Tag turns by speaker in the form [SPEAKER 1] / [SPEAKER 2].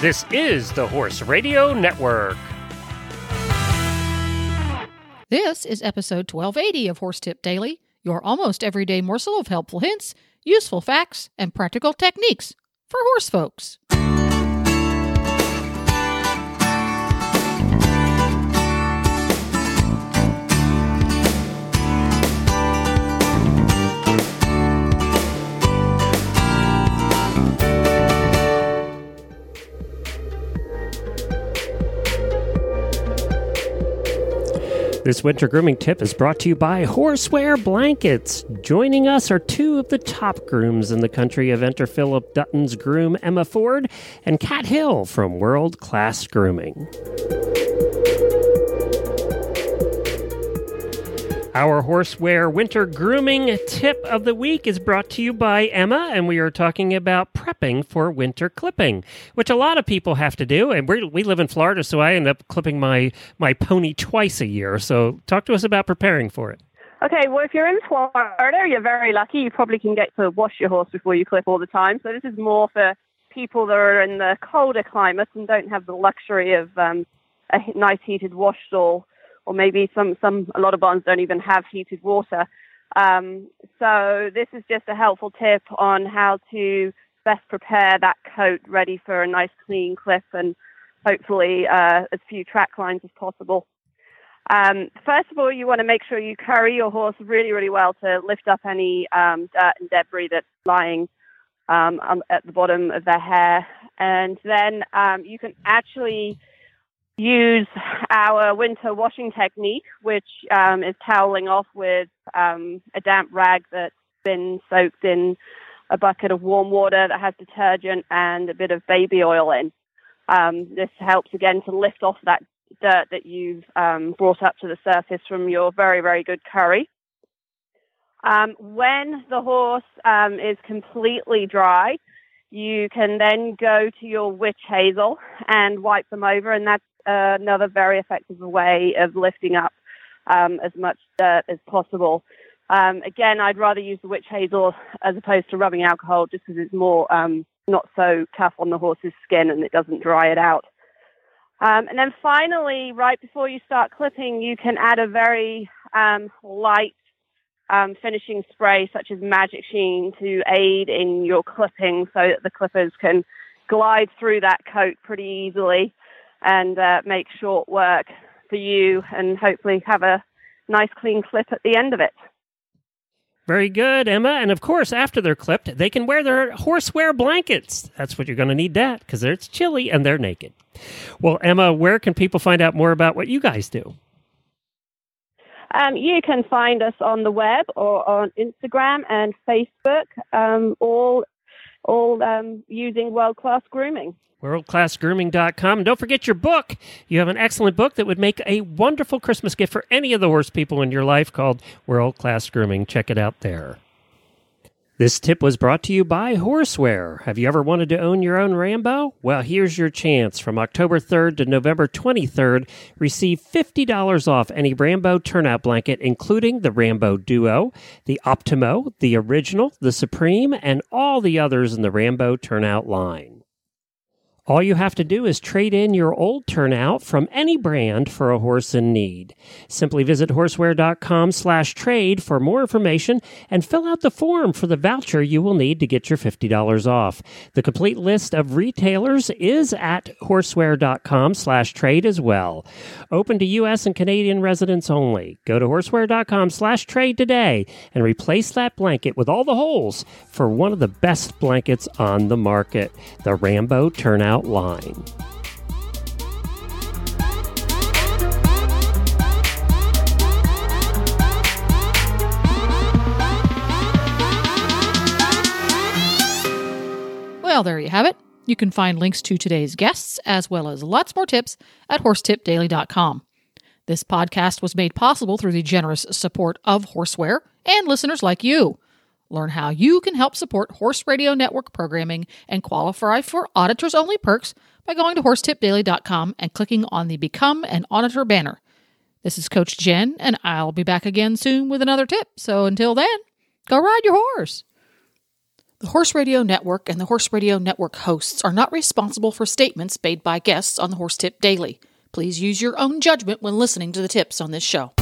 [SPEAKER 1] This is the Horse Radio Network.
[SPEAKER 2] This is episode 1280 of Horse Tip Daily, your almost everyday morsel of helpful hints, useful facts, and practical techniques for horse folks.
[SPEAKER 1] This winter grooming tip is brought to you by Horseware Blankets. Joining us are two of the top grooms in the country Eventer Philip Dutton's groom Emma Ford and Kat Hill from World Class Grooming. Our horseware winter grooming tip of the week is brought to you by Emma, and we are talking about prepping for winter clipping, which a lot of people have to do. And we we live in Florida, so I end up clipping my my pony twice a year. So, talk to us about preparing for it.
[SPEAKER 3] Okay, well, if you're in Florida, you're very lucky. You probably can get to wash your horse before you clip all the time. So this is more for people that are in the colder climates and don't have the luxury of um, a nice heated wash stall or maybe some, some, a lot of barns don't even have heated water. Um, so this is just a helpful tip on how to best prepare that coat ready for a nice clean clip and hopefully uh, as few track lines as possible. Um, first of all, you want to make sure you curry your horse really, really well to lift up any um, dirt and debris that's lying um, at the bottom of their hair. And then um, you can actually use our winter washing technique, which um, is toweling off with um, a damp rag that's been soaked in a bucket of warm water that has detergent and a bit of baby oil in. Um, this helps again to lift off that dirt that you've um, brought up to the surface from your very, very good curry. Um, when the horse um, is completely dry, you can then go to your witch hazel and wipe them over, and that's another very effective way of lifting up um, as much dirt as possible. Um, again, I'd rather use the witch hazel as opposed to rubbing alcohol just because it's more um, not so tough on the horse's skin and it doesn't dry it out. Um, and then finally, right before you start clipping, you can add a very um, light um, finishing spray such as Magic Sheen to aid in your clipping so that the clippers can glide through that coat pretty easily and uh, make short work for you and hopefully have a nice clean clip at the end of it.
[SPEAKER 1] Very good, Emma. And of course, after they're clipped, they can wear their Horseware blankets. That's what you're going to need that because it's chilly and they're naked. Well, Emma, where can people find out more about what you guys do?
[SPEAKER 3] Um, you can find us on the web or on Instagram and Facebook, um, all all um, using world class grooming
[SPEAKER 1] worldclassgrooming.com. And don't forget your book. You have an excellent book that would make a wonderful Christmas gift for any of the worst people in your life called World Class Grooming. Check it out there. This tip was brought to you by Horseware. Have you ever wanted to own your own Rambo? Well, here's your chance. From October 3rd to November 23rd, receive $50 off any Rambo turnout blanket, including the Rambo Duo, the Optimo, the Original, the Supreme, and all the others in the Rambo turnout line. All you have to do is trade in your old turnout from any brand for a horse in need. Simply visit horseware.com slash trade for more information and fill out the form for the voucher you will need to get your $50 off. The complete list of retailers is at horseware.com slash trade as well. Open to U.S. and Canadian residents only. Go to horseware.com slash trade today and replace that blanket with all the holes for one of the best blankets on the market, the Rambo Turnout
[SPEAKER 2] Well, there you have it. You can find links to today's guests as well as lots more tips at horsetipdaily.com. This podcast was made possible through the generous support of Horseware and listeners like you. Learn how you can help support Horse Radio Network programming and qualify for auditors only perks by going to horsetipdaily.com and clicking on the Become an Auditor banner. This is Coach Jen, and I'll be back again soon with another tip. So until then, go ride your horse. The Horse Radio Network and the Horse Radio Network hosts are not responsible for statements made by guests on the Horse Tip Daily. Please use your own judgment when listening to the tips on this show.